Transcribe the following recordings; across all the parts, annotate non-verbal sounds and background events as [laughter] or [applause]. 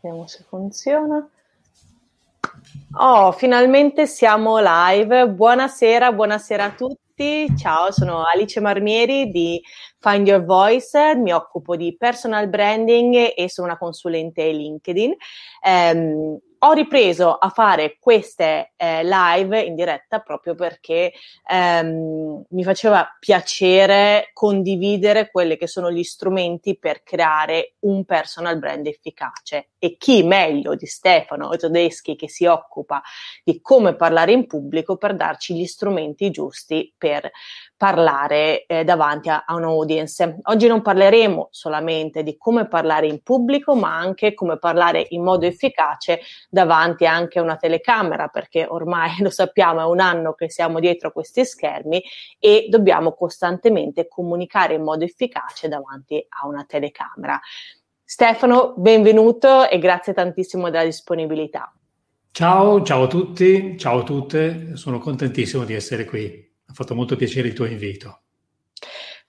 Vediamo se funziona. Oh, finalmente siamo live. Buonasera, buonasera a tutti. Ciao, sono Alice Marmieri di Find Your Voice, mi occupo di personal branding e sono una consulente LinkedIn. Um, ho ripreso a fare queste eh, live in diretta proprio perché ehm, mi faceva piacere condividere quelli che sono gli strumenti per creare un personal brand efficace. E chi meglio di Stefano Tedeschi che si occupa di come parlare in pubblico per darci gli strumenti giusti per parlare eh, davanti a, a un'audience. Oggi non parleremo solamente di come parlare in pubblico, ma anche come parlare in modo efficace davanti anche a una telecamera, perché ormai [laughs] lo sappiamo, è un anno che siamo dietro a questi schermi e dobbiamo costantemente comunicare in modo efficace davanti a una telecamera. Stefano, benvenuto e grazie tantissimo della disponibilità. Ciao, ciao a tutti, ciao a tutte, sono contentissimo di essere qui. Ha fatto molto piacere il tuo invito.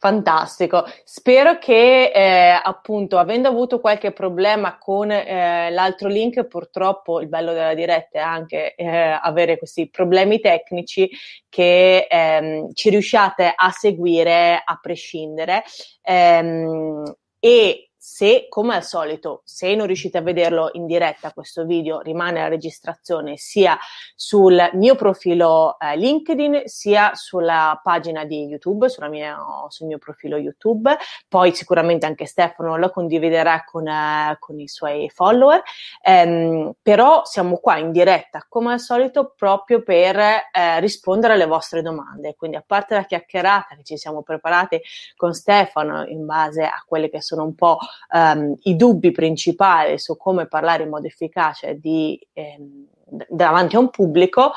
Fantastico. Spero che eh, appunto avendo avuto qualche problema con eh, l'altro link, purtroppo il bello della diretta è anche eh, avere questi problemi tecnici che ehm, ci riusciate a seguire a prescindere. Ehm, e se, come al solito, se non riuscite a vederlo in diretta questo video, rimane la registrazione sia sul mio profilo eh, LinkedIn, sia sulla pagina di YouTube, mia, sul mio profilo YouTube. Poi sicuramente anche Stefano lo condividerà con, eh, con i suoi follower. Ehm, però siamo qua in diretta, come al solito, proprio per eh, rispondere alle vostre domande. Quindi, a parte la chiacchierata che ci siamo preparati con Stefano in base a quelle che sono un po' um, i dubbi principali su come parlare in modo efficace di, ehm, davanti a un pubblico,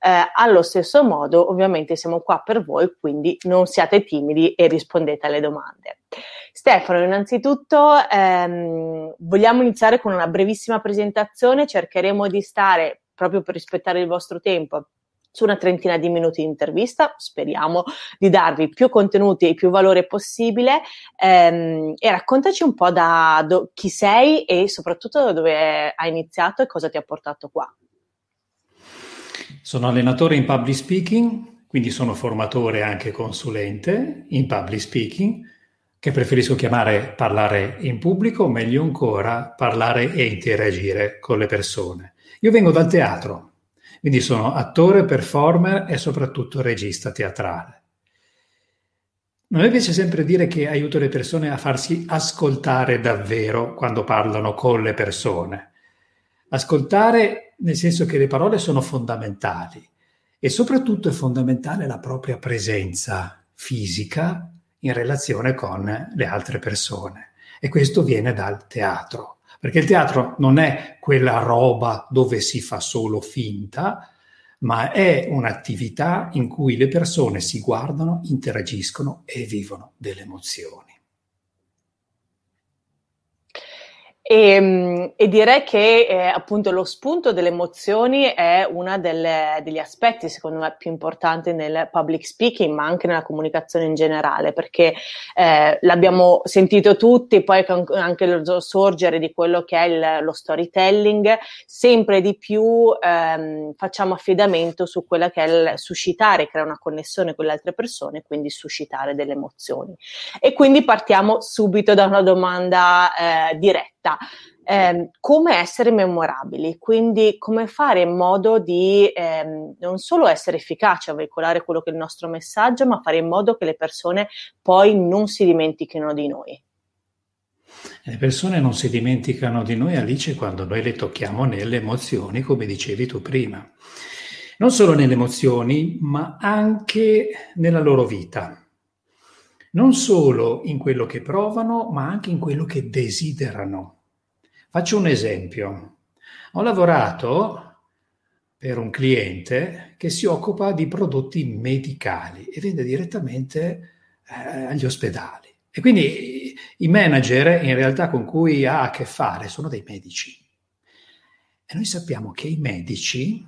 eh, allo stesso modo ovviamente siamo qua per voi, quindi non siate timidi e rispondete alle domande. Stefano, innanzitutto ehm, vogliamo iniziare con una brevissima presentazione, cercheremo di stare proprio per rispettare il vostro tempo su una trentina di minuti di intervista. Speriamo di darvi più contenuti e più valore possibile. Ehm, e raccontaci un po' da do, chi sei e soprattutto da dove hai iniziato e cosa ti ha portato qua. Sono allenatore in public speaking, quindi sono formatore e anche consulente in public speaking, che preferisco chiamare parlare in pubblico, meglio ancora parlare e interagire con le persone. Io vengo dal teatro, quindi sono attore, performer e soprattutto regista teatrale. A me piace sempre dire che aiuto le persone a farsi ascoltare davvero quando parlano con le persone. Ascoltare nel senso che le parole sono fondamentali e soprattutto è fondamentale la propria presenza fisica in relazione con le altre persone. E questo viene dal teatro. Perché il teatro non è quella roba dove si fa solo finta, ma è un'attività in cui le persone si guardano, interagiscono e vivono delle emozioni. E, ehm, e, direi che eh, appunto lo spunto delle emozioni è uno degli aspetti secondo me più importanti nel public speaking ma anche nella comunicazione in generale perché eh, l'abbiamo sentito tutti poi anche lo sorgere di quello che è il, lo storytelling sempre di più ehm, facciamo affidamento su quella che è il suscitare creare una connessione con le altre persone quindi suscitare delle emozioni. E quindi partiamo subito da una domanda eh, diretta eh, come essere memorabili, quindi come fare in modo di ehm, non solo essere efficaci a veicolare quello che è il nostro messaggio, ma fare in modo che le persone poi non si dimentichino di noi. Le persone non si dimenticano di noi, Alice, quando noi le tocchiamo nelle emozioni, come dicevi tu prima. Non solo nelle emozioni, ma anche nella loro vita. Non solo in quello che provano, ma anche in quello che desiderano. Faccio un esempio. Ho lavorato per un cliente che si occupa di prodotti medicali e vende direttamente eh, agli ospedali. E quindi i manager in realtà con cui ha a che fare sono dei medici. E noi sappiamo che i medici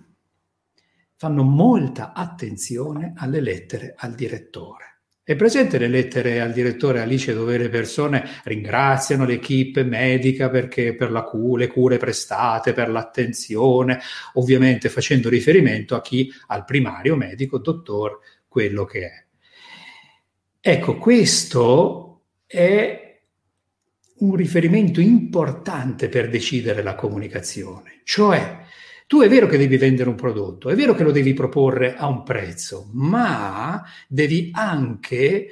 fanno molta attenzione alle lettere al direttore. È presente le lettere al direttore Alice dove le persone ringraziano l'equipe medica perché per la cu- le cure prestate, per l'attenzione, ovviamente facendo riferimento a chi, al primario medico, dottor, quello che è. Ecco, questo è un riferimento importante per decidere la comunicazione, cioè tu è vero che devi vendere un prodotto, è vero che lo devi proporre a un prezzo, ma devi anche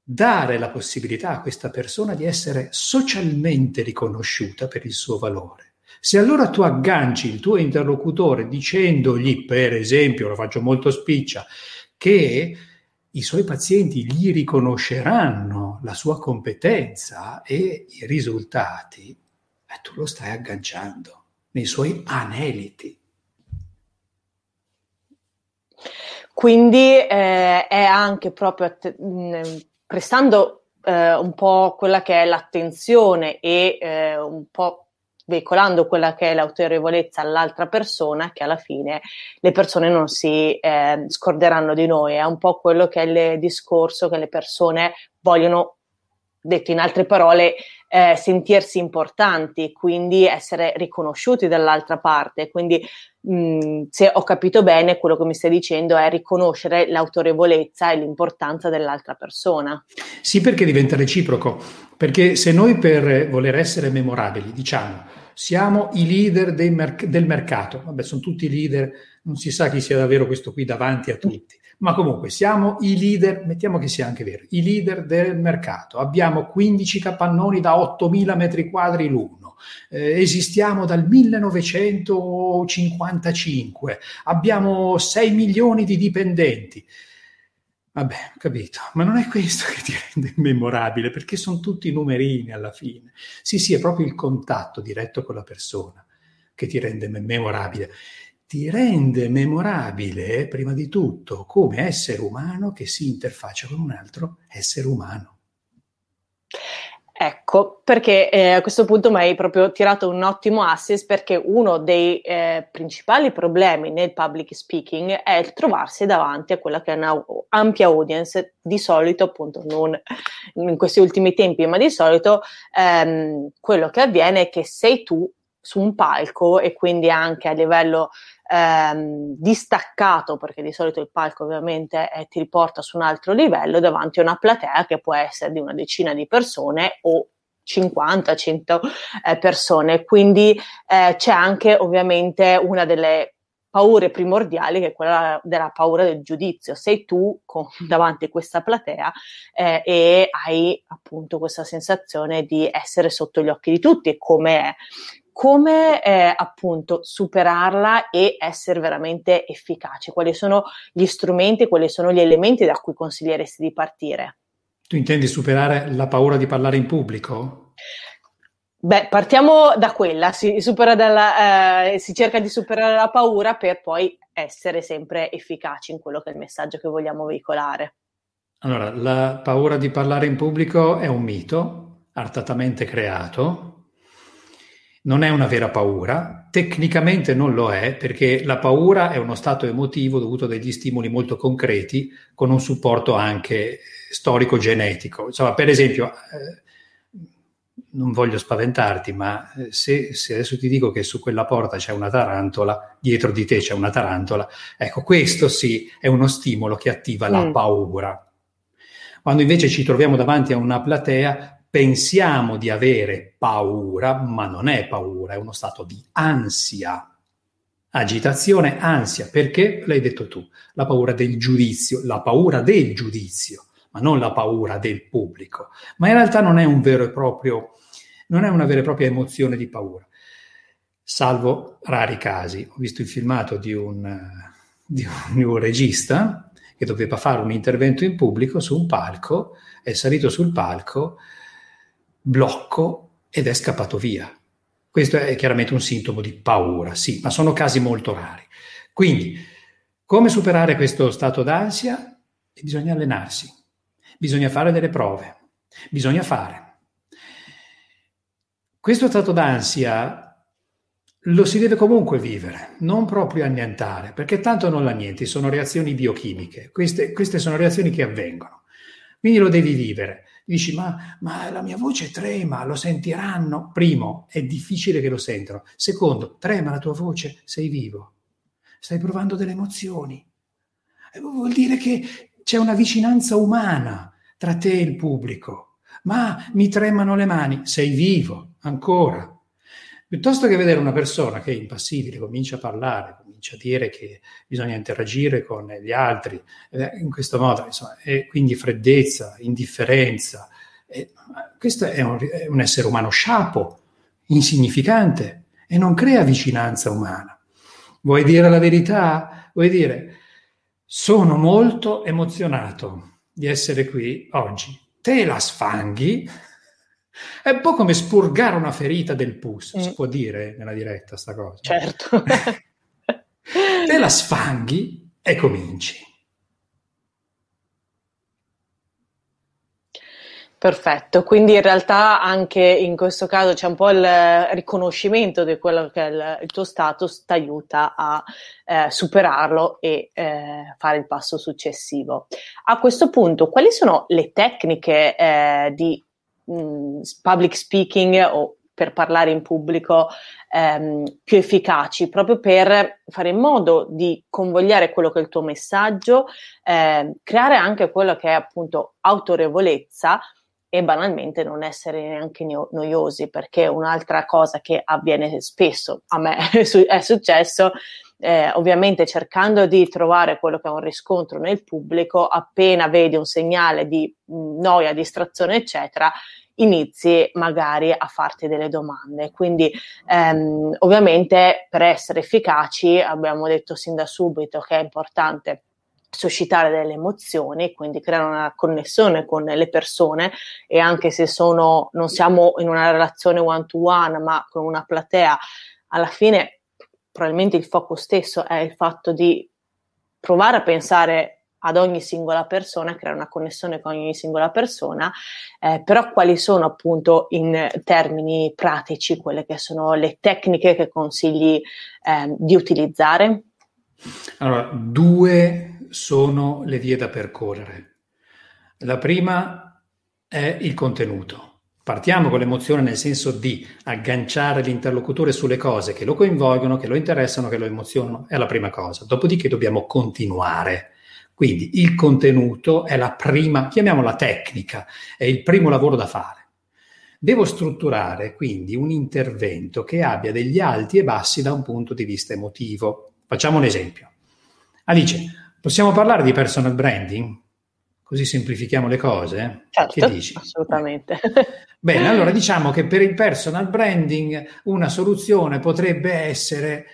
dare la possibilità a questa persona di essere socialmente riconosciuta per il suo valore. Se allora tu agganci il tuo interlocutore dicendogli, per esempio, lo faccio molto spiccia, che i suoi pazienti gli riconosceranno la sua competenza e i risultati, eh, tu lo stai agganciando nei suoi aneliti. Quindi eh, è anche proprio att- mm, prestando eh, un po' quella che è l'attenzione e eh, un po' veicolando quella che è l'autorevolezza all'altra persona, che alla fine le persone non si eh, scorderanno di noi. È un po' quello che è il discorso che le persone vogliono, detto in altre parole, eh, sentirsi importanti, quindi essere riconosciuti dall'altra parte. Quindi, mh, se ho capito bene, quello che mi stai dicendo è riconoscere l'autorevolezza e l'importanza dell'altra persona. Sì, perché diventa reciproco. Perché se noi per voler essere memorabili diciamo siamo i leader merc- del mercato, vabbè, sono tutti leader, non si sa chi sia davvero questo qui davanti a tutti. Ma comunque siamo i leader, mettiamo che sia anche vero, i leader del mercato. Abbiamo 15 capannoni da 8.000 metri quadri l'uno. Eh, esistiamo dal 1955. Abbiamo 6 milioni di dipendenti. Vabbè, capito, ma non è questo [laughs] che ti rende memorabile, perché sono tutti numerini alla fine. Sì, sì, è proprio il contatto diretto con la persona che ti rende memorabile ti rende memorabile, prima di tutto, come essere umano che si interfaccia con un altro essere umano. Ecco, perché eh, a questo punto mi hai proprio tirato un ottimo assist perché uno dei eh, principali problemi nel public speaking è il trovarsi davanti a quella che è un'ampia audience, di solito appunto non in questi ultimi tempi, ma di solito ehm, quello che avviene è che sei tu su un palco e quindi anche a livello ehm, distaccato, perché di solito il palco ovviamente eh, ti riporta su un altro livello davanti a una platea che può essere di una decina di persone o 50, 100 eh, persone. Quindi eh, c'è anche ovviamente una delle paure primordiali che è quella della paura del giudizio. Sei tu con, [laughs] davanti a questa platea eh, e hai appunto questa sensazione di essere sotto gli occhi di tutti, come è come eh, appunto superarla e essere veramente efficaci? Quali sono gli strumenti, quali sono gli elementi da cui consiglieresti di partire? Tu intendi superare la paura di parlare in pubblico? Beh, partiamo da quella, si, dalla, eh, si, cerca di superare la paura per poi essere sempre efficaci in quello che è il messaggio che vogliamo veicolare. Allora, la paura di parlare in pubblico è un mito artatamente creato non è una vera paura, tecnicamente non lo è perché la paura è uno stato emotivo dovuto a degli stimoli molto concreti con un supporto anche storico-genetico. Insomma, per esempio, eh, non voglio spaventarti, ma eh, se, se, adesso ti dico che su quella porta c'è una tarantola, dietro di te c'è una tarantola, ecco, questo sì è uno stimolo che attiva mm. la paura. Quando invece ci troviamo davanti a una platea, pensiamo di avere paura, ma non è paura, è uno stato di ansia. Agitazione, ansia, perché l'hai detto tu, la paura del giudizio, la paura del giudizio, ma non la paura del pubblico. Ma in realtà non è un vero e proprio, non è una vera e propria emozione di paura. Salvo rari casi. Ho visto il filmato di un, di un [laughs] regista che doveva fare un intervento in pubblico su un palco, è salito sul palco blocco ed è scappato via. Questo è chiaramente un sintomo di paura, sì, ma sono casi molto rari. Quindi, come superare questo stato d'ansia? Bisogna allenarsi, bisogna fare delle prove, bisogna fare. Questo stato d'ansia lo si deve comunque vivere, non proprio annientare, perché tanto non l'annienti, sono reazioni biochimiche, queste, queste sono reazioni che avvengono. quindi lo devi vivere. Dici, ma, ma, la mia voce trema, lo sentiranno? Primo, è difficile che lo sentano. Secondo, trema la tua voce, sei vivo, stai provando delle emozioni. E vuol dire che c'è una vicinanza umana tra te e il pubblico. Ma mi tremano le mani, sei vivo ancora. Piuttosto che vedere una persona che è impassibile, comincia a parlare, comincia a dire che bisogna interagire con gli altri, eh, in questo modo, insomma, e quindi freddezza, indifferenza. E questo è un, è un essere umano sciapo, insignificante e non crea vicinanza umana. Vuoi dire la verità? Vuoi dire, sono molto emozionato di essere qui oggi. Te la sfanghi è un po' come spurgare una ferita del pus, mm. si può dire nella diretta sta cosa. Certo. [laughs] Te la sfanghi e cominci. Perfetto, quindi in realtà anche in questo caso c'è un po' il riconoscimento di quello che è il, il tuo status, ti aiuta a eh, superarlo e eh, fare il passo successivo. A questo punto, quali sono le tecniche eh, di mh, public speaking o per parlare in pubblico ehm, più efficaci, proprio per fare in modo di convogliare quello che è il tuo messaggio, eh, creare anche quello che è appunto autorevolezza e banalmente non essere neanche noiosi, perché un'altra cosa che avviene spesso, a me [laughs] è successo, eh, ovviamente cercando di trovare quello che è un riscontro nel pubblico, appena vedi un segnale di noia, distrazione, eccetera, inizi magari a farti delle domande. Quindi ehm, ovviamente per essere efficaci abbiamo detto sin da subito che è importante suscitare delle emozioni, quindi creare una connessione con le persone e anche se sono, non siamo in una relazione one to one, ma con una platea, alla fine probabilmente il focus stesso è il fatto di provare a pensare ad ogni singola persona, creare una connessione con ogni singola persona, eh, però quali sono appunto in termini pratici quelle che sono le tecniche che consigli eh, di utilizzare? Allora, due sono le vie da percorrere. La prima è il contenuto. Partiamo con l'emozione nel senso di agganciare l'interlocutore sulle cose che lo coinvolgono, che lo interessano, che lo emozionano, è la prima cosa. Dopodiché dobbiamo continuare quindi il contenuto è la prima, chiamiamola tecnica, è il primo lavoro da fare. Devo strutturare quindi un intervento che abbia degli alti e bassi da un punto di vista emotivo. Facciamo un esempio. Alice, possiamo parlare di personal branding? Così semplifichiamo le cose? Certo, che dici? assolutamente. [laughs] Bene, allora [laughs] diciamo che per il personal branding una soluzione potrebbe essere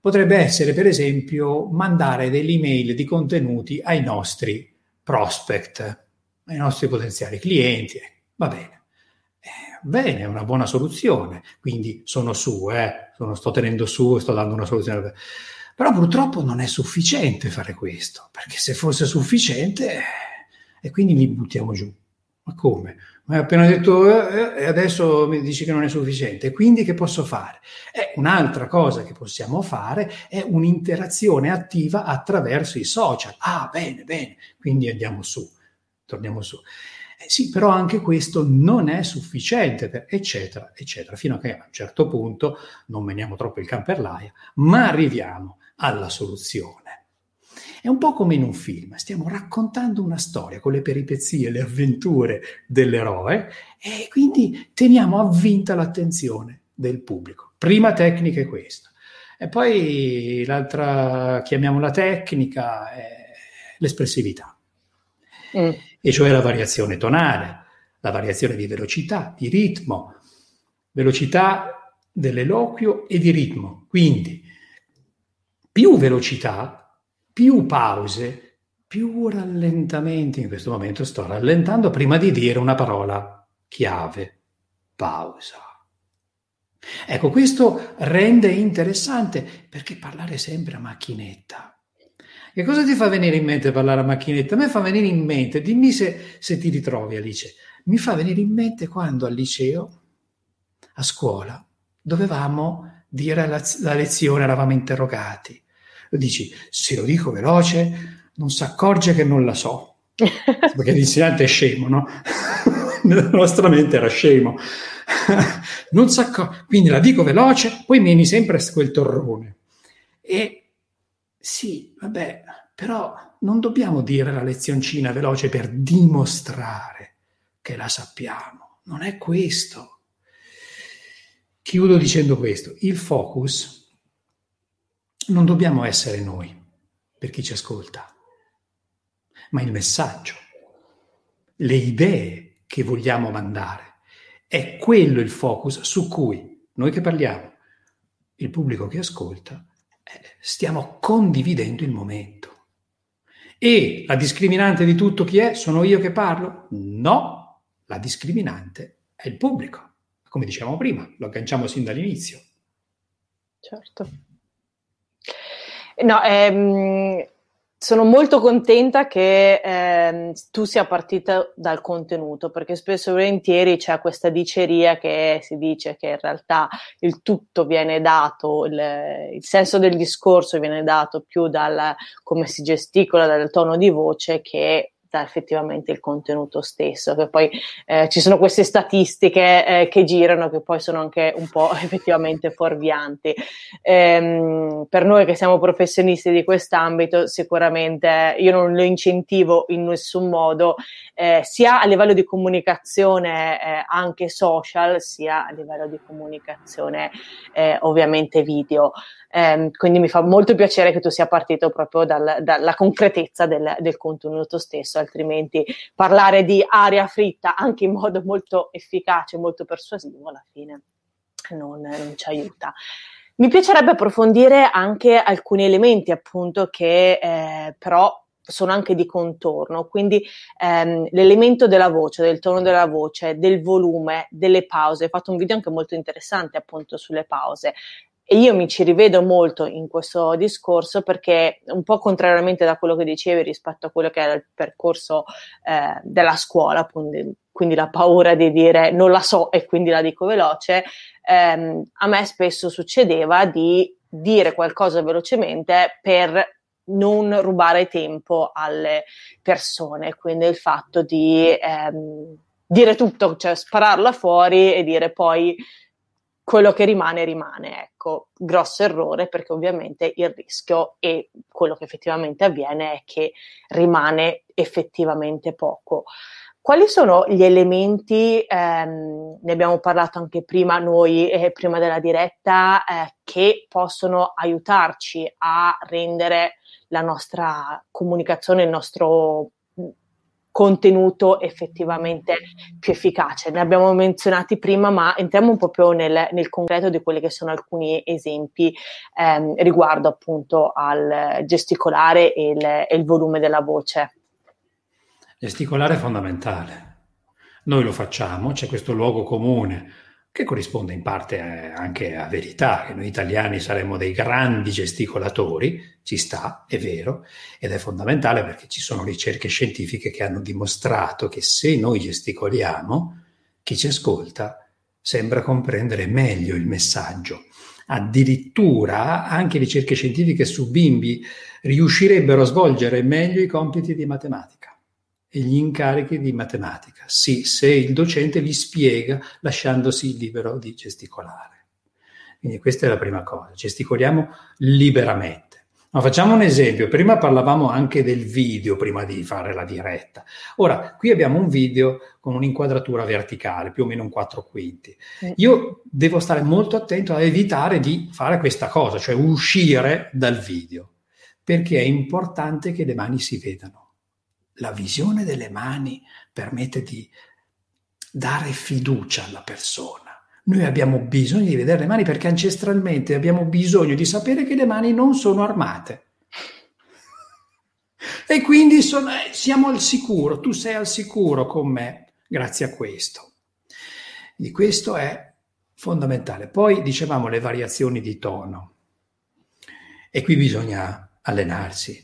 potrebbe essere, per esempio, mandare delle email di contenuti ai nostri prospect, ai nostri potenziali clienti. Va bene. Eh, bene, è una buona soluzione. Quindi sono su, eh, sono, sto tenendo su, sto dando una soluzione. Però purtroppo non è sufficiente fare questo, perché se fosse sufficiente, eh, e quindi li buttiamo giù. Ma come? Ma hai appena detto eh, e adesso mi dici che non è sufficiente. Quindi che posso fare? Eh, un'altra cosa che possiamo fare è un'interazione attiva attraverso i social. Ah, bene, bene. Quindi andiamo su, torniamo su. Eh, sì, però anche questo non è sufficiente, per, eccetera, eccetera, fino a che a un certo punto non meniamo troppo il camperlaia, ma arriviamo alla soluzione. È un po' come in un film, stiamo raccontando una storia con le peripezie, le avventure dell'eroe e quindi teniamo avvinta l'attenzione del pubblico. Prima tecnica è questa. E poi l'altra, chiamiamola tecnica, è l'espressività, mm. e cioè la variazione tonale, la variazione di velocità, di ritmo, velocità dell'eloquio e di ritmo. Quindi più velocità, più pause, più rallentamenti. In questo momento sto rallentando prima di dire una parola chiave. Pausa. Ecco, questo rende interessante perché parlare sempre a macchinetta. Che cosa ti fa venire in mente parlare a macchinetta? A me fa venire in mente, dimmi se, se ti ritrovi Alice, mi fa venire in mente quando al liceo, a scuola, dovevamo dire la, la lezione, eravamo interrogati lo dici, se lo dico veloce, non si accorge che non la so. [laughs] perché l'insegnante è scemo, no? [laughs] Nella nostra mente era scemo. [laughs] non s'accor- quindi la dico veloce, poi vieni sempre quel torrone. E sì, vabbè, però non dobbiamo dire la lezioncina veloce per dimostrare che la sappiamo. Non è questo. Chiudo dicendo questo. Il focus non dobbiamo essere noi, per chi ci ascolta, ma il messaggio, le idee che vogliamo mandare. È quello il focus su cui noi che parliamo, il pubblico che ascolta, eh, stiamo condividendo il momento. E la discriminante di tutto chi è? Sono io che parlo? No, la discriminante è il pubblico. Come dicevamo prima, lo agganciamo sin dall'inizio. Certo. No, ehm, sono molto contenta che ehm, tu sia partita dal contenuto, perché spesso e volentieri c'è questa diceria che si dice che in realtà il tutto viene dato, il, il senso del discorso viene dato più dal come si gesticola, dal tono di voce che da effettivamente il contenuto stesso, che poi eh, ci sono queste statistiche eh, che girano che poi sono anche un po' [laughs] effettivamente fuorvianti. Ehm, per noi che siamo professionisti di quest'ambito, sicuramente io non lo incentivo in nessun modo, eh, sia a livello di comunicazione eh, anche social, sia a livello di comunicazione eh, ovviamente video. Eh, quindi mi fa molto piacere che tu sia partito proprio dal, dalla concretezza del, del, contenuto stesso, altrimenti parlare di aria fritta anche in modo molto efficace, molto persuasivo, alla fine non, non ci aiuta. Mi piacerebbe approfondire anche alcuni elementi, appunto, che eh, però sono anche di contorno, quindi ehm, l'elemento della voce, del tono della voce, del volume, delle pause. Ho fatto un video anche molto interessante appunto sulle pause. E io mi ci rivedo molto in questo discorso perché un po' contrariamente da quello che dicevi rispetto a quello che era il percorso eh, della scuola, quindi, quindi, la paura di dire non la so e quindi la dico veloce, ehm, a me spesso succedeva di dire qualcosa velocemente per non rubare tempo alle persone, quindi il fatto di ehm, dire tutto, cioè spararla fuori e dire poi quello che rimane rimane, ecco, grosso errore perché ovviamente il rischio e quello che effettivamente avviene è che rimane effettivamente poco. Quali sono gli elementi, ehm, ne abbiamo parlato anche prima noi, eh, prima della diretta, eh, che possono aiutarci a rendere la nostra comunicazione, il nostro contenuto effettivamente più efficace. Ne abbiamo menzionati prima, ma entriamo un po' più nel, nel concreto di quelli che sono alcuni esempi ehm, riguardo appunto al gesticolare e il, e il volume della voce. Gesticolare è fondamentale. Noi lo facciamo, c'è questo luogo comune che corrisponde in parte anche a verità, che noi italiani saremmo dei grandi gesticolatori, ci sta, è vero, ed è fondamentale perché ci sono ricerche scientifiche che hanno dimostrato che se noi gesticoliamo, chi ci ascolta sembra comprendere meglio il messaggio. Addirittura anche ricerche scientifiche su bimbi riuscirebbero a svolgere meglio i compiti di matematica e gli incarichi di matematica. Sì, se il docente li spiega lasciandosi libero di gesticolare. Quindi questa è la prima cosa, gesticoliamo liberamente. Ma facciamo un esempio, prima parlavamo anche del video prima di fare la diretta. Ora, qui abbiamo un video con un'inquadratura verticale, più o meno un 4 quinti. Io devo stare molto attento a evitare di fare questa cosa, cioè uscire dal video, perché è importante che le mani si vedano la visione delle mani permette di dare fiducia alla persona. Noi abbiamo bisogno di vedere le mani perché ancestralmente abbiamo bisogno di sapere che le mani non sono armate. E quindi sono, eh, siamo al sicuro, tu sei al sicuro con me grazie a questo. Quindi questo è fondamentale. Poi dicevamo le variazioni di tono e qui bisogna allenarsi.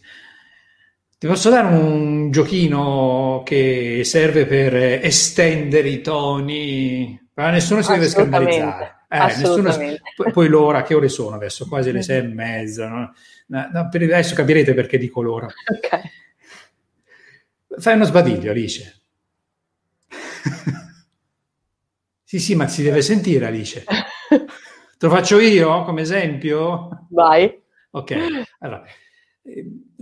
Ti posso dare un giochino che serve per estendere i toni? Ma nessuno si deve scandalizzare. Eh, nessuno, poi, l'ora, che ore sono adesso? Quasi le sei e mezza. No? No, per adesso capirete perché dico l'ora. Okay. Fai uno sbadiglio, Alice. sì, sì, ma si deve sentire, Alice. [laughs] Te lo faccio io come esempio? Vai. Ok, allora,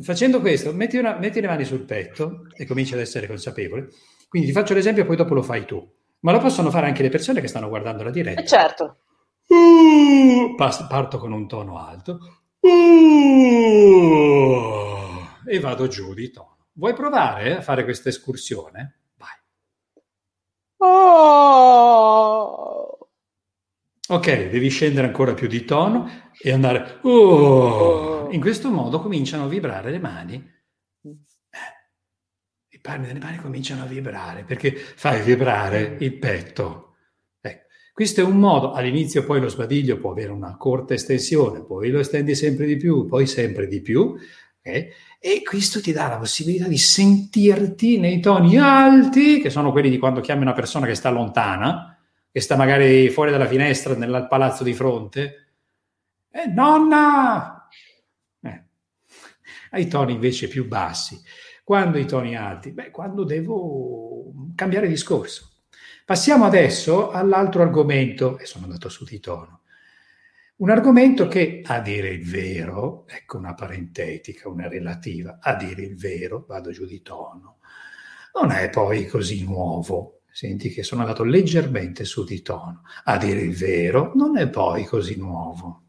facendo questo, metti, una, metti le mani sul petto e cominci ad essere consapevole. Quindi ti faccio l'esempio e poi dopo lo fai tu. Ma lo possono fare anche le persone che stanno guardando la diretta. Eh certo. Uh, parto con un tono alto. Uh, e vado giù di tono. Vuoi provare a fare questa escursione? Vai. Oh. Ok, devi scendere ancora più di tono e andare. Oh. In questo modo cominciano a vibrare le mani. Eh, I palmi delle mani cominciano a vibrare perché fai vibrare il petto. Ecco. Questo è un modo, all'inizio poi lo sbadiglio può avere una corta estensione, poi lo estendi sempre di più, poi sempre di più. Okay? E questo ti dà la possibilità di sentirti nei toni alti, che sono quelli di quando chiami una persona che sta lontana, che sta magari fuori dalla finestra nel palazzo di fronte. Eh, nonna! Ai toni invece più bassi. Quando i toni alti? Beh, quando devo cambiare discorso. Passiamo adesso all'altro argomento, e sono andato su di tono. Un argomento che, a dire il vero, ecco una parentetica, una relativa, a dire il vero, vado giù di tono, non è poi così nuovo. Senti che sono andato leggermente su di tono. A dire il vero, non è poi così nuovo.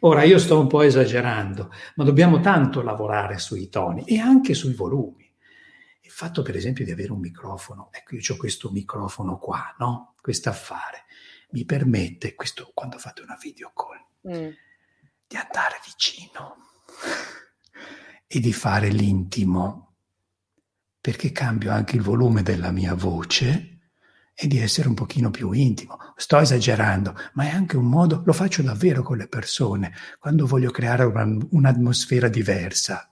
Ora io sto un po' esagerando, ma dobbiamo tanto lavorare sui toni e anche sui volumi. Il fatto, per esempio, di avere un microfono, ecco, io ho questo microfono qua, no? Questo affare mi permette, questo quando fate una video call, mm. di andare vicino e di fare l'intimo, perché cambio anche il volume della mia voce e di essere un pochino più intimo. Sto esagerando, ma è anche un modo, lo faccio davvero con le persone, quando voglio creare una, un'atmosfera diversa.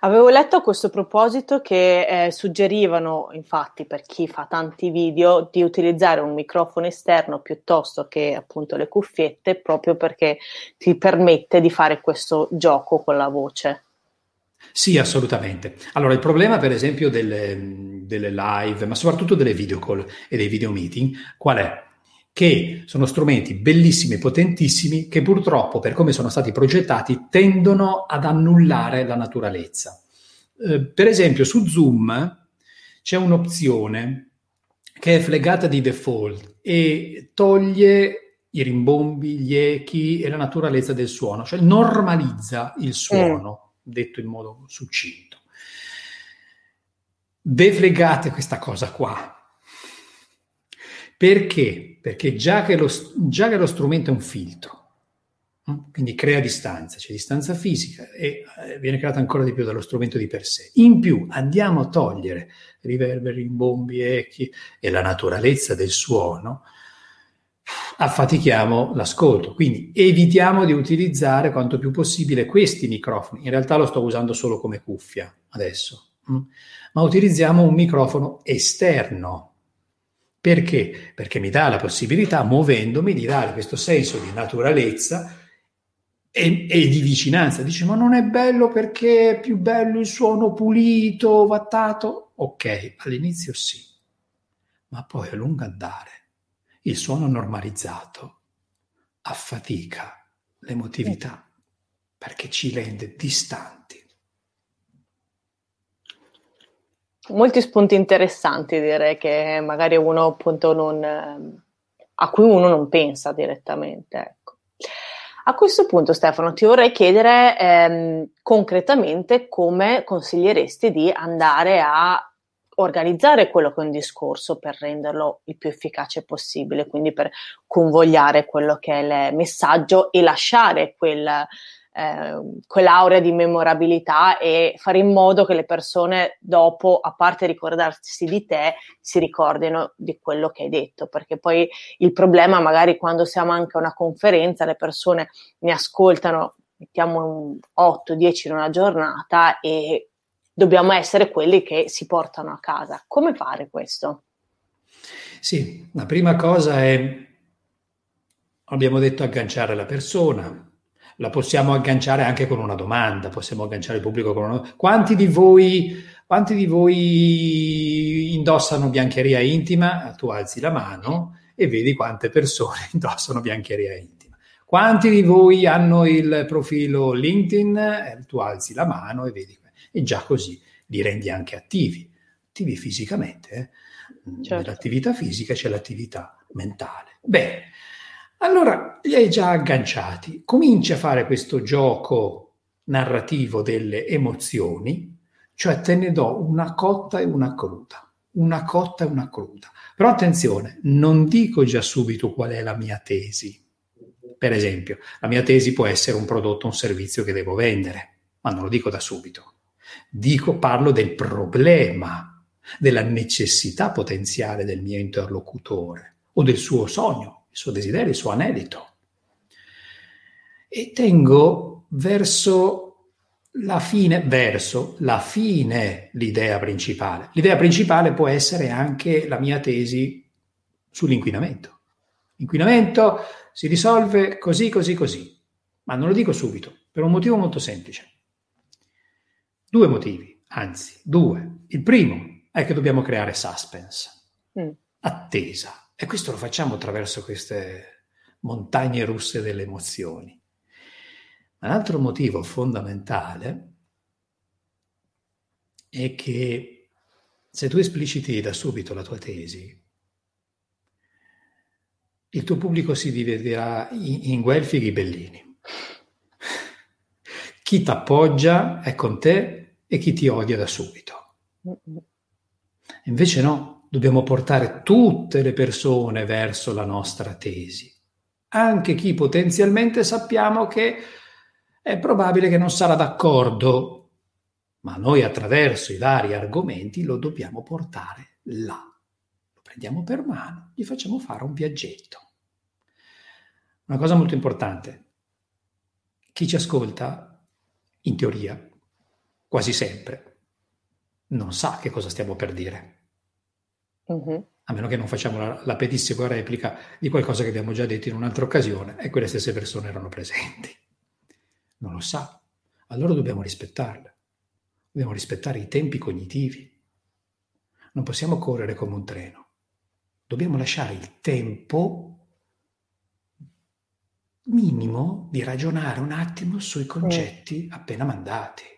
Avevo letto a questo proposito che eh, suggerivano, infatti, per chi fa tanti video, di utilizzare un microfono esterno piuttosto che appunto le cuffiette, proprio perché ti permette di fare questo gioco con la voce. Sì, assolutamente. Allora, il problema, per esempio, delle, delle live, ma soprattutto delle video call e dei video meeting, qual è? che sono strumenti bellissimi e potentissimi che purtroppo, per come sono stati progettati, tendono ad annullare la naturalezza. Eh, per esempio, su Zoom c'è un'opzione che è fleggata di default e toglie i rimbombi, gli echi e la naturalezza del suono, cioè normalizza il suono, mm. Detto in modo succinto. Deflegate questa cosa qua, perché? Perché già che, lo, già che lo strumento è un filtro, hm? quindi crea distanza, c'è distanza fisica e eh, viene creata ancora di più dallo strumento di per sé. In più andiamo a togliere riverberi, rimbombi, echi e la naturalezza del suono, affatichiamo l'ascolto. Quindi evitiamo di utilizzare quanto più possibile questi microfoni. In realtà lo sto usando solo come cuffia adesso, hm? ma utilizziamo un microfono esterno perché? Perché mi dà la possibilità, muovendomi, di dare questo senso di naturalezza e, e, di vicinanza. Dice, ma non è bello perché è più bello il suono pulito, vattato? Ok, all'inizio sì, ma poi a lungo andare il suono normalizzato affatica l'emotività perché ci rende distanti. Molti spunti interessanti, direi che magari uno appunto non, a cui uno non pensa direttamente. Ecco. A questo punto, Stefano, ti vorrei chiedere ehm, concretamente come consiglieresti di andare a organizzare quello che è un discorso per renderlo il più efficace possibile, quindi per convogliare quello che è il messaggio e lasciare quel, eh, quell'aurea di memorabilità e fare in modo che le persone dopo, a parte ricordarsi di te, si ricordino di quello che hai detto, perché poi il problema magari quando siamo anche a una conferenza, le persone ne ascoltano, mettiamo 8-10 in una giornata e dobbiamo essere quelli che si portano a casa. Come fare questo? Sì, la prima cosa è, abbiamo detto, agganciare la persona, la possiamo agganciare anche con una domanda, possiamo agganciare il pubblico con una. Quanti di voi, quanti di voi indossano biancheria intima? Tu alzi la mano e vedi quante persone [laughs] indossano biancheria intima. Quanti di voi hanno il profilo LinkedIn? Eh, tu alzi la mano e vedi. E già così li rendi anche attivi, attivi fisicamente. Eh? Certo. Nell'attività fisica c'è l'attività mentale. Bene, allora li hai già agganciati. Cominci a fare questo gioco narrativo delle emozioni, cioè te ne do una cotta e una cruda, una cotta e una cruda. Però attenzione, non dico già subito qual è la mia tesi. Per esempio, la mia tesi può essere un prodotto o un servizio che devo vendere, ma non lo dico da subito. Dico, parlo del problema, della necessità potenziale del mio interlocutore o del suo sogno, il suo desiderio, il suo anelito. E tengo verso la fine, verso la fine l'idea principale. L'idea principale può essere anche la mia tesi sull'inquinamento. L'inquinamento si risolve così, così, così, ma non lo dico subito, per un motivo molto semplice. Due motivi, anzi, due. Il primo è che dobbiamo creare suspense, mm. attesa, e questo lo facciamo attraverso queste montagne russe delle emozioni. Un altro motivo fondamentale è che se tu espliciti da subito la tua tesi, il tuo pubblico si dividerà in, in guelfi e ghibellini. Chi ti appoggia è con te e chi ti odia da subito. Invece no, dobbiamo portare tutte le persone verso la nostra tesi, anche chi potenzialmente sappiamo che è probabile che non sarà d'accordo, ma noi attraverso i vari argomenti lo dobbiamo portare là. Lo prendiamo per mano, gli facciamo fare un viaggetto. Una cosa molto importante, chi ci ascolta, in teoria, quasi sempre, non sa che cosa stiamo per dire. Uh-huh. A meno che non facciamo la, la pedissima replica di qualcosa che abbiamo già detto in un'altra occasione e quelle stesse persone erano presenti non lo sa, allora dobbiamo rispettarla. Dobbiamo rispettare i tempi cognitivi. Non possiamo correre come un treno. Dobbiamo lasciare il tempo minimo di ragionare un attimo sui concetti appena mandati.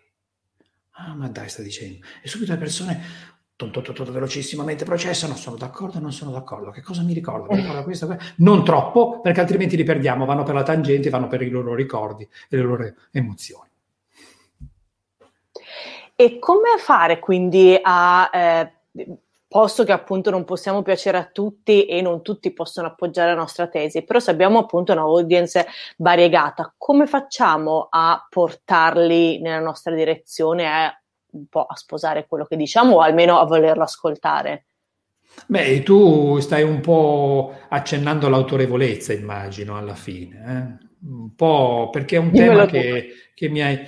Ah, ma dai, sta dicendo. E subito le persone velocissimamente processano, sono d'accordo o non sono d'accordo, che cosa mi ricordo? Ricorda questo, questo? Non troppo, perché altrimenti li perdiamo, vanno per la tangente, vanno per i loro ricordi e le loro emozioni. E come fare quindi a, eh, posto che appunto non possiamo piacere a tutti e non tutti possono appoggiare la nostra tesi, però se abbiamo appunto una audience variegata, come facciamo a portarli nella nostra direzione, a un po' a sposare quello che diciamo o almeno a volerlo ascoltare. Beh, tu stai un po' accennando all'autorevolezza, immagino, alla fine. Eh? Un po' perché è un Dimmelo tema che, che mi hai...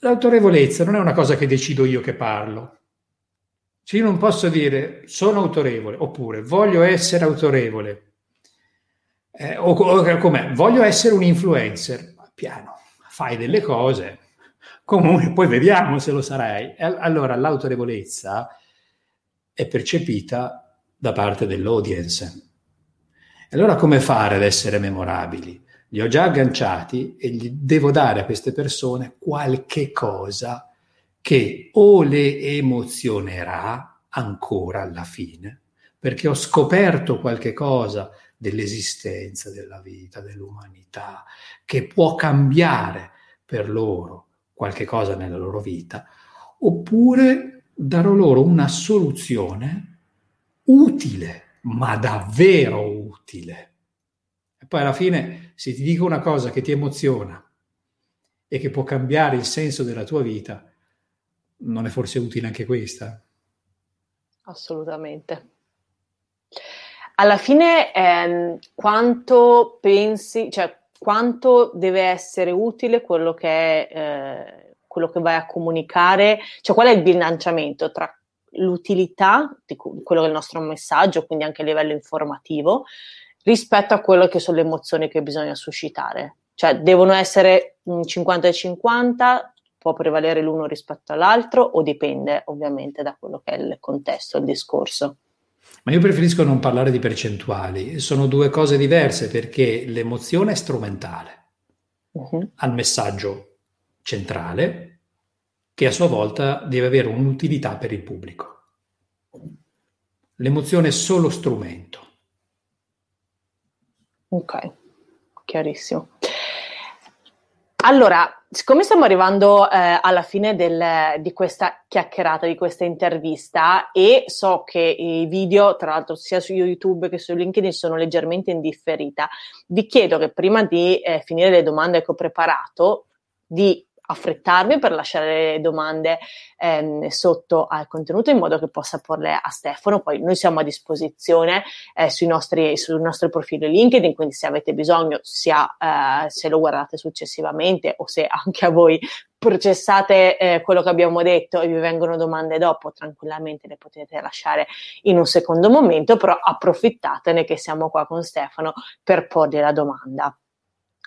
L'autorevolezza non è una cosa che decido io che parlo. Se io non posso dire sono autorevole oppure voglio essere autorevole eh, o, o come voglio essere un influencer, piano, fai delle cose, Comunque, poi vediamo se lo sarai. Allora, l'autorevolezza è percepita da parte dell'audience. Allora, come fare ad essere memorabili? Li ho già agganciati e gli devo dare a queste persone qualche cosa che o le emozionerà ancora alla fine, perché ho scoperto qualche cosa dell'esistenza, della vita, dell'umanità, che può cambiare per loro qualche cosa nella loro vita, oppure darò loro una soluzione utile, ma davvero utile. E poi alla fine, se ti dico una cosa che ti emoziona e che può cambiare il senso della tua vita, non è forse utile anche questa? Assolutamente. Alla fine, ehm, quanto pensi, cioè quanto deve essere utile quello che, è, eh, quello che vai a comunicare, cioè qual è il bilanciamento tra l'utilità di quello che è il nostro messaggio, quindi anche a livello informativo, rispetto a quello che sono le emozioni che bisogna suscitare. Cioè devono essere 50 e 50, può prevalere l'uno rispetto all'altro o dipende ovviamente da quello che è il contesto, il discorso? Ma io preferisco non parlare di percentuali, sono due cose diverse perché l'emozione è strumentale uh-huh. al messaggio centrale che a sua volta deve avere un'utilità per il pubblico. L'emozione è solo strumento. Ok, chiarissimo. Allora, siccome stiamo arrivando eh, alla fine del, di questa chiacchierata, di questa intervista e so che i video, tra l'altro sia su YouTube che su LinkedIn, sono leggermente indifferita, vi chiedo che prima di eh, finire le domande che ho preparato, di affrettarvi per lasciare le domande ehm, sotto al contenuto in modo che possa porle a Stefano. Poi noi siamo a disposizione eh, nostri, sul nostro profilo LinkedIn, quindi se avete bisogno, sia eh, se lo guardate successivamente o se anche a voi processate eh, quello che abbiamo detto e vi vengono domande dopo, tranquillamente le potete lasciare in un secondo momento, però approfittatene che siamo qua con Stefano per porgli la domanda.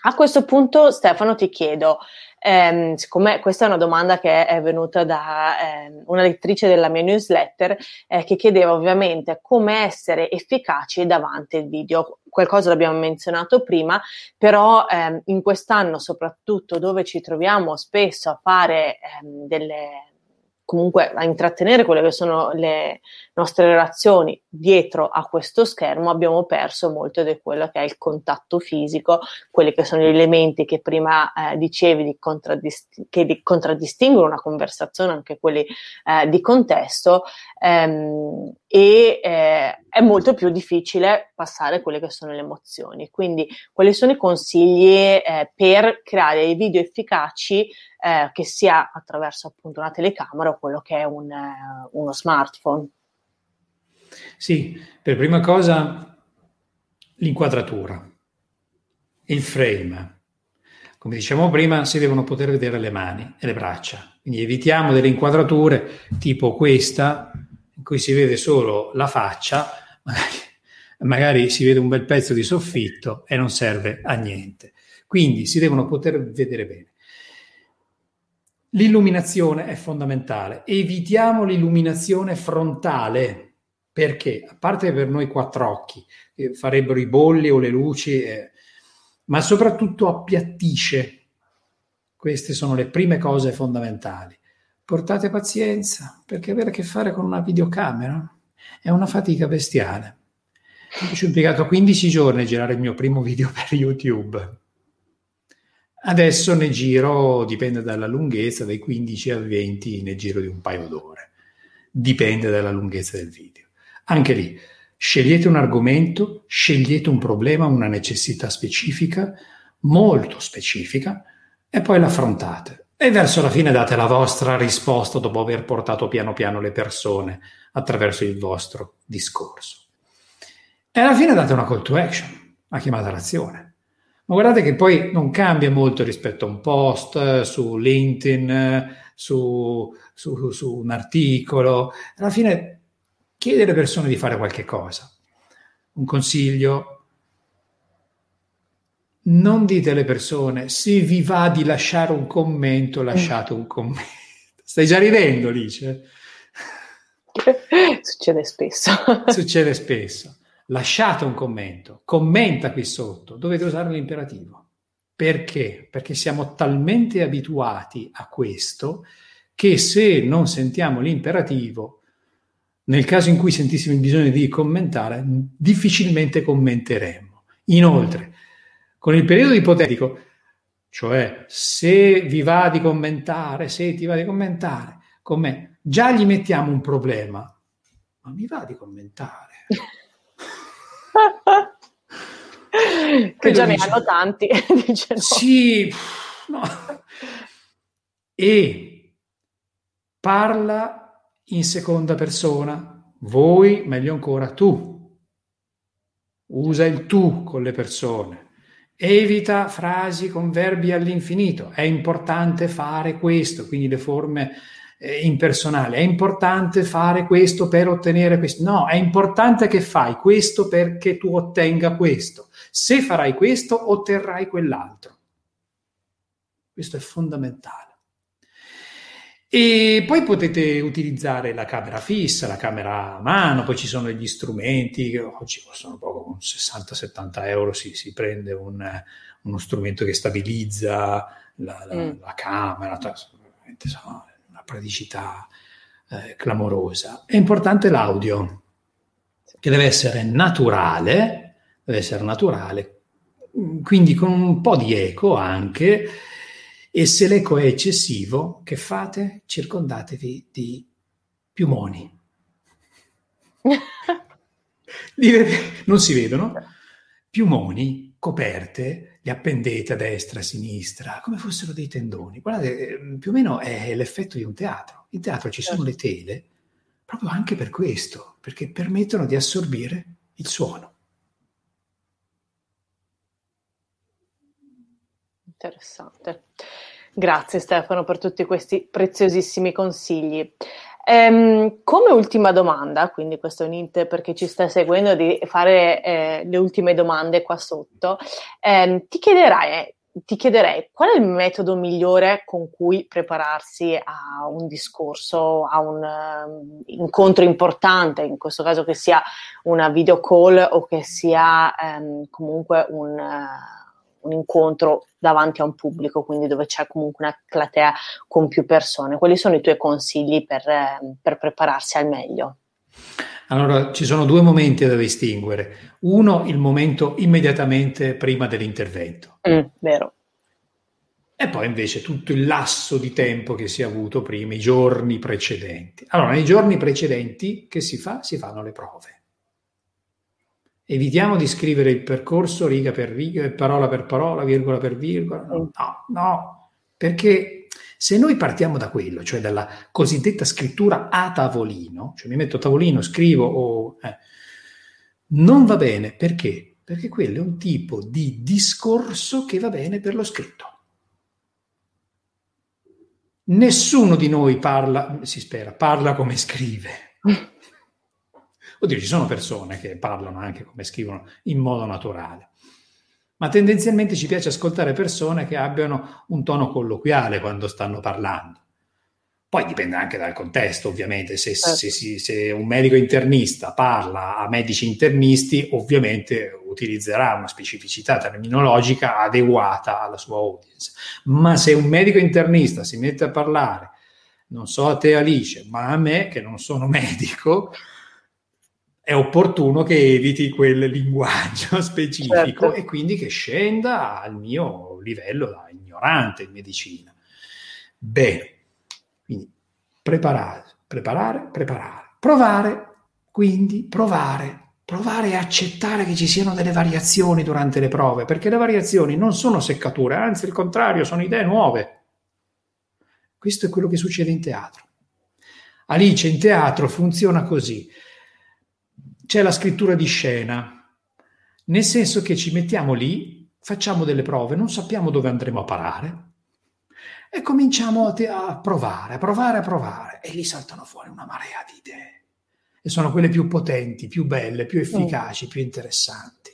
A questo punto, Stefano, ti chiedo, ehm, siccome questa è una domanda che è venuta da ehm, una lettrice della mia newsletter, eh, che chiedeva ovviamente come essere efficaci davanti al video. Qualcosa l'abbiamo menzionato prima, però ehm, in quest'anno, soprattutto dove ci troviamo spesso a fare ehm, delle comunque a intrattenere quelle che sono le nostre relazioni dietro a questo schermo, abbiamo perso molto di quello che è il contatto fisico, quelli che sono gli elementi che prima eh, dicevi di contraddist- che di contraddistinguono una conversazione, anche quelli eh, di contesto, ehm, e eh, è molto più difficile passare quelle che sono le emozioni. Quindi, quali sono i consigli eh, per creare video efficaci eh, che sia attraverso appunto una telecamera o quello che è un, eh, uno smartphone. Sì, per prima cosa l'inquadratura, il frame. Come dicevamo prima, si devono poter vedere le mani e le braccia. Quindi evitiamo delle inquadrature tipo questa, in cui si vede solo la faccia, [laughs] magari, magari si vede un bel pezzo di soffitto e non serve a niente. Quindi si devono poter vedere bene. L'illuminazione è fondamentale. Evitiamo l'illuminazione frontale perché, a parte per noi quattro occhi, eh, farebbero i bolli o le luci, eh, ma soprattutto appiattisce. Queste sono le prime cose fondamentali. Portate pazienza, perché avere a che fare con una videocamera è una fatica bestiale. Io ci ho impiegato 15 giorni a girare il mio primo video per YouTube Adesso ne giro, dipende dalla lunghezza, dai 15 al 20 nel giro di un paio d'ore. Dipende dalla lunghezza del video. Anche lì, scegliete un argomento, scegliete un problema, una necessità specifica, molto specifica, e poi l'affrontate. E verso la fine date la vostra risposta dopo aver portato piano piano le persone attraverso il vostro discorso. E alla fine date una call to action, la chiamata all'azione ma guardate che poi non cambia molto rispetto a un post eh, su LinkedIn, eh, su, su, su un articolo. Alla fine chiede alle persone di fare qualche cosa. Un consiglio, non dite alle persone se vi va di lasciare un commento, lasciate un commento. Stai già ridendo, Lice? [laughs] Succede spesso. Succede spesso lasciate un commento, commenta qui sotto, dovete usare l'imperativo. Perché? Perché siamo talmente abituati a questo che se non sentiamo l'imperativo, nel caso in cui sentissimo il bisogno di commentare, difficilmente commenteremo. Inoltre, con il periodo ipotetico, cioè se vi va di commentare, se ti va di commentare con me, già gli mettiamo un problema. Ma mi va di commentare? [laughs] che già ne hanno tanti. [laughs] dice no. Sì, no. E parla in seconda persona, voi, meglio ancora tu. Usa il tu con le persone. Evita frasi con verbi all'infinito. È importante fare questo, quindi le forme eh, impersonale. È importante fare questo per ottenere questo. No, è importante che fai questo perché tu ottenga questo. Se farai questo, otterrai quell'altro. Questo è fondamentale. E poi potete utilizzare la camera fissa, la camera a mano, poi ci sono gli strumenti che oggi costano poco, con 60-70 euro si, si prende un, uno strumento che stabilizza la, la, mm. la camera, una praticità eh, clamorosa. È importante l'audio, che deve essere naturale, deve essere naturale, quindi con un po' di eco anche, e se l'eco è eccessivo, che fate? Circondatevi di piumoni. [laughs] non si vedono? Piumoni, coperte, li appendete a destra, a sinistra, come fossero dei tendoni. Guardate, ehm, più o meno è l'effetto di un teatro. In teatro ci sono le tele proprio anche per questo, perché permettono di assorbire il suono. Interessante. Grazie Stefano per tutti questi preziosissimi consigli. Ehm, come ultima domanda, quindi questo è un int per chi ci sta seguendo di fare eh, le ultime domande qua sotto, ehm, ti, chiederai, ti chiederei qual è il metodo migliore con cui prepararsi a un discorso, a un uh, incontro importante, in questo caso che sia una video call o che sia um, comunque un... Uh, un incontro davanti a un pubblico, quindi dove c'è comunque una platea con più persone. Quali sono i tuoi consigli per, eh, per prepararsi al meglio? Allora, ci sono due momenti da distinguere. Uno, il momento immediatamente prima dell'intervento. Mm, vero. E poi invece tutto il lasso di tempo che si è avuto prima, i giorni precedenti. Allora, nei giorni precedenti che si fa? Si fanno le prove. Evitiamo di scrivere il percorso riga per riga, parola per parola, virgola per virgola. No, no, perché se noi partiamo da quello, cioè dalla cosiddetta scrittura a tavolino, cioè mi metto a tavolino, scrivo o... Eh, non va bene, perché? Perché quello è un tipo di discorso che va bene per lo scritto. Nessuno di noi parla, si spera, parla come scrive. [laughs] Oddio, ci sono persone che parlano anche come scrivono in modo naturale, ma tendenzialmente ci piace ascoltare persone che abbiano un tono colloquiale quando stanno parlando. Poi dipende anche dal contesto, ovviamente. Se, certo. se, se, se, un medico internista parla a medici internisti, ovviamente utilizzerà una specificità terminologica adeguata alla sua audience. Ma se un medico internista si mette a parlare, non so a te Alice, ma a me, che non sono [laughs] medico, è opportuno che eviti quel linguaggio [laughs] specifico certo. e quindi che scenda al mio livello da ignorante in medicina. Bene, quindi preparare, preparare, preparare, provare, quindi provare, provare e accettare che ci siano delle variazioni durante le prove, perché le variazioni non sono seccature, anzi il contrario, sono idee nuove. Questo è quello che succede in teatro. Alice in teatro funziona così c'è la scrittura di scena, nel senso che ci mettiamo lì, facciamo delle prove, non sappiamo dove andremo a parare e cominciamo a, provare, a provare, a provare e lì saltano fuori una marea di idee e sono quelle più potenti, più belle, più efficaci, più interessanti.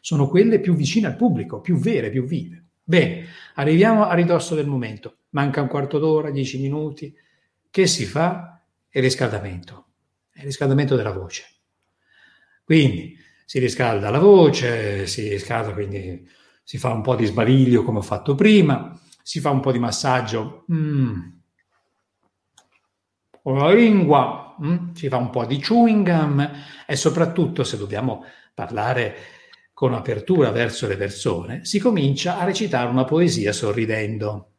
Sono quelle più vicine al pubblico, più vere, più vive. Bene, arriviamo a ridosso del momento. Manca un quarto d'ora, dieci minuti. Che si fa? Il riscaldamento. Il riscaldamento della voce. Quindi si riscalda la voce, si riscalda, quindi si fa un po' di sbadiglio come ho fatto prima, si fa un po' di massaggio mm, con la lingua, mm, si fa un po' di chewing gum e soprattutto se dobbiamo parlare con apertura verso le persone, si comincia a recitare una poesia sorridendo.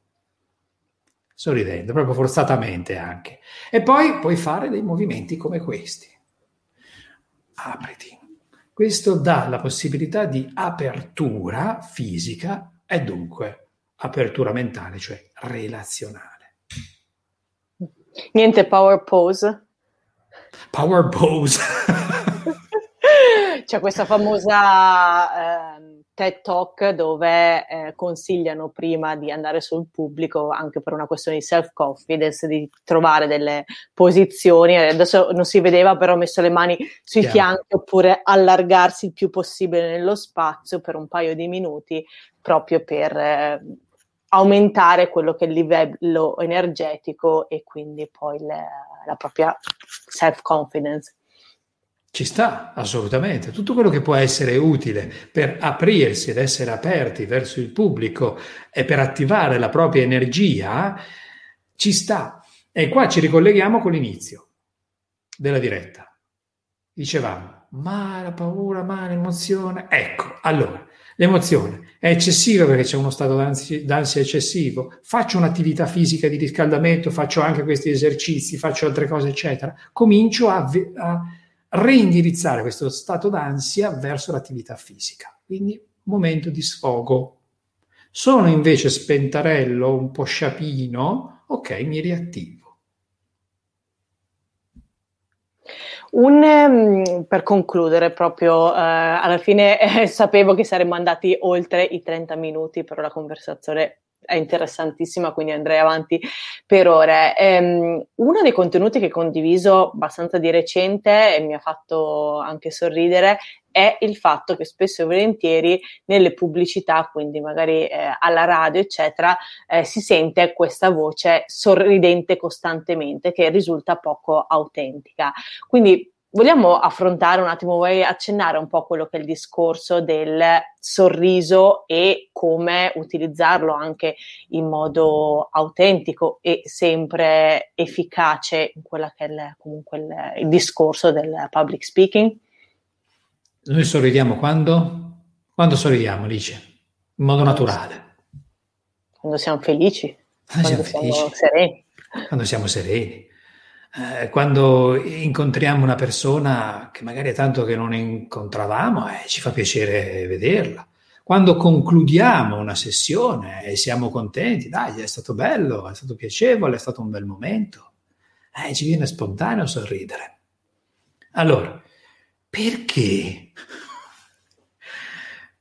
Sorridendo, proprio forzatamente anche. E poi puoi fare dei movimenti come questi apriti. Questo dà la possibilità di apertura fisica e dunque apertura mentale, cioè relazionale. Niente power pose. Power pose. [laughs] C'è questa famosa eh, TED Talk dove eh, consigliano prima di andare sul pubblico, anche per una questione di self-confidence, di trovare delle posizioni. Adesso non si vedeva, però ho messo le mani sui Chiaro. fianchi oppure allargarsi il più possibile nello spazio per un paio di minuti, proprio per eh, aumentare quello che è il livello energetico e quindi poi le, la propria self-confidence. Ci sta, assolutamente. Tutto quello che può essere utile per aprirsi ed essere aperti verso il pubblico e per attivare la propria energia, ci sta. E qua ci ricolleghiamo con l'inizio della diretta. Dicevamo, ma la paura, ma l'emozione. Ecco, allora, l'emozione è eccessiva perché c'è uno stato d'ansia, eccessivo. Faccio un'attività fisica di riscaldamento, faccio anche questi esercizi, faccio altre cose, eccetera. Comincio a, a reindirizzare questo stato d'ansia verso l'attività fisica. Quindi momento di sfogo. Sono invece spentarello, un po' sciapino, ok, mi riattivo. Un, ehm, per concludere, proprio eh, alla fine eh, sapevo che saremmo andati oltre i 30 minuti, però la conversazione è interessantissima, quindi andrei avanti per ore. Ehm, uno dei contenuti che condiviso abbastanza di recente e mi ha fatto anche sorridere è il fatto che spesso e volentieri nelle pubblicità, quindi magari eh, alla radio, eccetera, eh, si sente questa voce sorridente costantemente che risulta poco autentica. Quindi Vogliamo affrontare un attimo, vuoi accennare un po' quello che è il discorso del sorriso e come utilizzarlo anche in modo autentico e sempre efficace in quella che è il, comunque il, il discorso del public speaking? Noi sorridiamo quando? Quando sorridiamo, dice, in modo naturale. Quando siamo felici. Quando, quando siamo, siamo sereni. Quando siamo sereni eh, quando incontriamo una persona che magari è tanto che non incontravamo, eh, ci fa piacere vederla. Quando concludiamo una sessione e siamo contenti, dai, è stato bello, è stato piacevole, è stato un bel momento, eh, ci viene spontaneo sorridere. Allora, perché?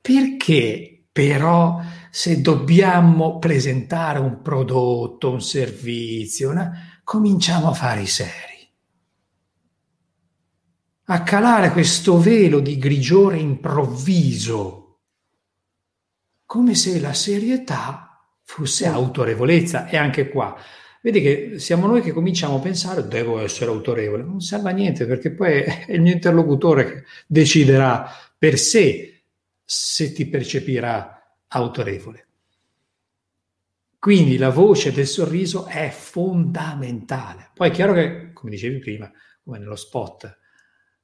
Perché però se dobbiamo presentare un prodotto, un servizio, una, cominciamo a fare i seri. A calare questo velo di grigiore improvviso, come se la serietà fosse autorevolezza. E anche qua, vedi che siamo noi che cominciamo a pensare devo essere autorevole. Non serve a niente perché poi è il mio interlocutore che deciderà per sé se ti percepirà autorevole. Quindi la voce del sorriso è fondamentale. Poi è chiaro che, come dicevi prima, come nello spot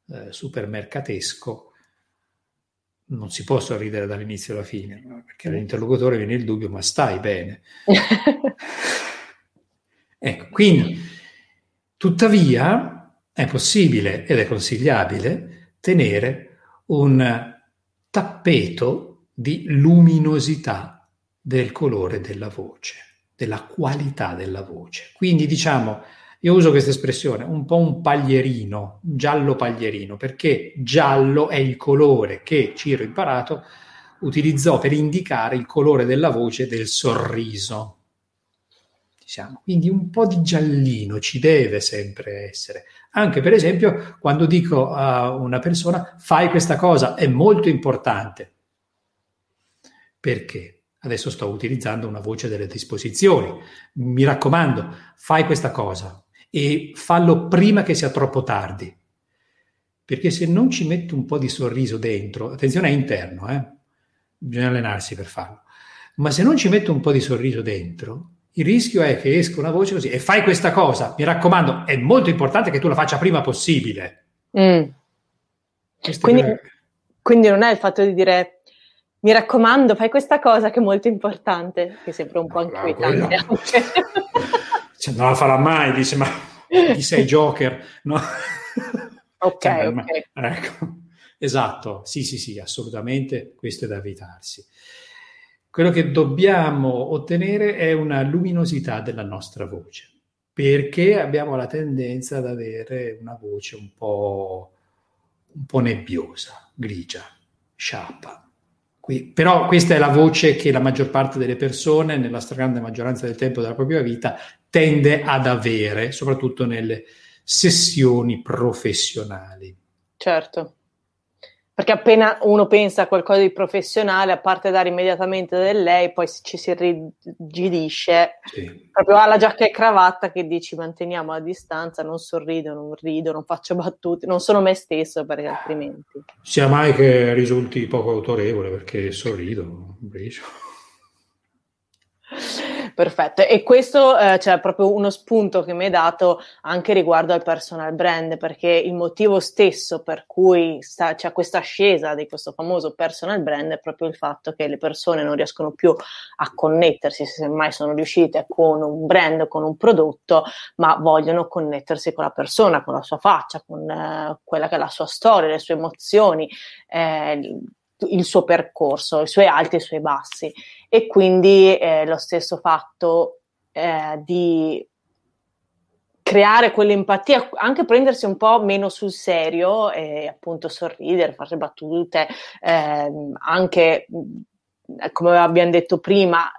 eh, supermercatesco, non si può sorridere dall'inizio alla fine, perché all'interlocutore viene il dubbio, ma stai bene. [laughs] ecco, quindi, tuttavia, è possibile ed è consigliabile tenere un tappeto di luminosità del colore della voce, della qualità della voce. Quindi diciamo, io uso questa espressione, un po' un paglierino, un giallo paglierino, perché giallo è il colore che Ciro Imparato utilizzò per indicare il colore della voce del sorriso. Diciamo. Quindi un po' di giallino ci deve sempre essere. Anche per esempio quando dico a una persona fai questa cosa, è molto importante. Perché? Adesso sto utilizzando una voce delle disposizioni. Mi raccomando, fai questa cosa e fallo prima che sia troppo tardi. Perché se non ci metto un po' di sorriso dentro, attenzione è interno, eh? bisogna allenarsi per farlo, ma se non ci metto un po' di sorriso dentro, il rischio è che esca una voce così e fai questa cosa. Mi raccomando, è molto importante che tu la faccia prima possibile. Mm. Quindi, quindi non è il fatto di dire mi raccomando, fai questa cosa che è molto importante, che sembra un po' inquietante anche. [laughs] Cioè, non la farà mai, dice, ma chi sei Joker? No? Ok, cioè, ok. ecco. Esatto, sì, sì, sì, assolutamente, questo è da evitarsi. Quello che dobbiamo ottenere è una luminosità della nostra voce, perché abbiamo la tendenza ad avere una voce un po', un po nebbiosa, grigia, sciappa. Però questa è la voce che la maggior parte delle persone, nella stragrande maggioranza del tempo della propria vita, tende ad avere, soprattutto nelle sessioni professionali. Certo. Perché appena uno pensa a qualcosa di professionale, a parte dare immediatamente del lei, poi ci si rigidisce, sì. proprio alla giacca e cravatta che dici manteniamo la distanza, non sorrido, non rido, non faccio battute, non sono me stesso perché altrimenti... Sia mai che risulti poco autorevole perché sorrido, invece. Perfetto, e questo eh, c'è proprio uno spunto che mi hai dato anche riguardo al personal brand, perché il motivo stesso per cui sta, c'è questa ascesa di questo famoso personal brand è proprio il fatto che le persone non riescono più a connettersi, se mai sono riuscite, con un brand, con un prodotto, ma vogliono connettersi con la persona, con la sua faccia, con eh, quella che è la sua storia, le sue emozioni. Eh, il suo percorso, i suoi alti e i suoi bassi. E quindi eh, lo stesso fatto eh, di creare quell'empatia, anche prendersi un po' meno sul serio e appunto sorridere, fare battute, eh, anche come abbiamo detto prima,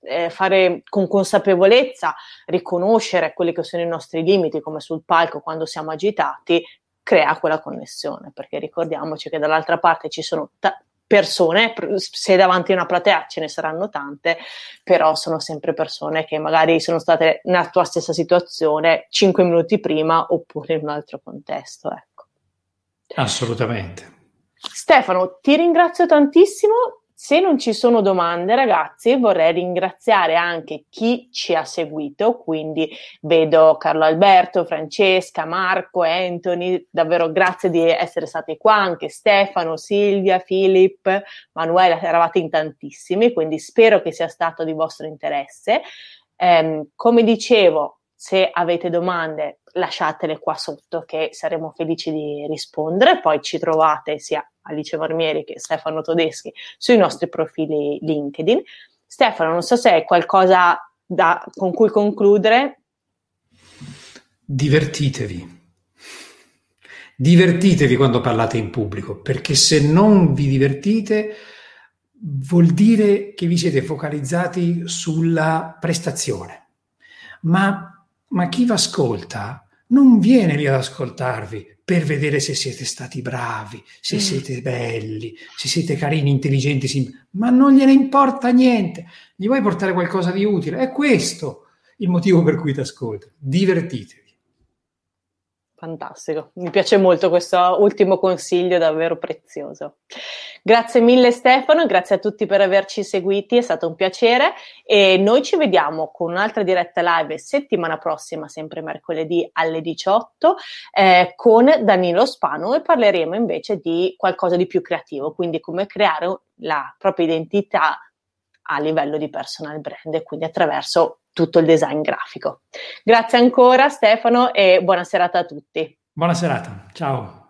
eh, fare con consapevolezza, riconoscere quelli che sono i nostri limiti, come sul palco quando siamo agitati, crea quella connessione, perché ricordiamoci che dall'altra parte ci sono t- persone, se davanti a una platea ce ne saranno tante, però sono sempre persone che magari sono state nella tua stessa situazione cinque minuti prima oppure in un altro contesto. Ecco. Assolutamente. Stefano, ti ringrazio tantissimo se non ci sono domande, ragazzi, vorrei ringraziare anche chi ci ha seguito, quindi vedo Carlo Alberto, Francesca, Marco, Anthony, davvero grazie di essere stati qua, anche Stefano, Silvia, Filippo, Manuela, eravate in tantissimi, quindi spero che sia stato di vostro interesse. Eh, come dicevo, se avete domande lasciatele qua sotto che saremo felici di rispondere, poi ci trovate sia Alice Marmieri che Stefano Todeschi sui nostri profili LinkedIn. Stefano, non so se hai qualcosa da, con cui concludere. Divertitevi. Divertitevi quando parlate in pubblico, perché se non vi divertite vuol dire che vi siete focalizzati sulla prestazione. Ma, ma chi vi ascolta non viene lì ad ascoltarvi per vedere se siete stati bravi, se mm. siete belli, se siete carini, intelligenti, sim- ma non gliene importa niente. Gli vuoi portare qualcosa di utile? È questo il motivo per cui ti ascolto. Divertitevi. Fantastico, mi piace molto questo ultimo consiglio, davvero prezioso. Grazie mille Stefano, grazie a tutti per averci seguiti, è stato un piacere. E noi ci vediamo con un'altra diretta live settimana prossima, sempre mercoledì alle 18, eh, con Danilo Spano. E parleremo invece di qualcosa di più creativo, quindi come creare la propria identità a livello di personal brand e quindi attraverso tutto il design grafico. Grazie ancora Stefano e buona serata a tutti. Buona serata, ciao.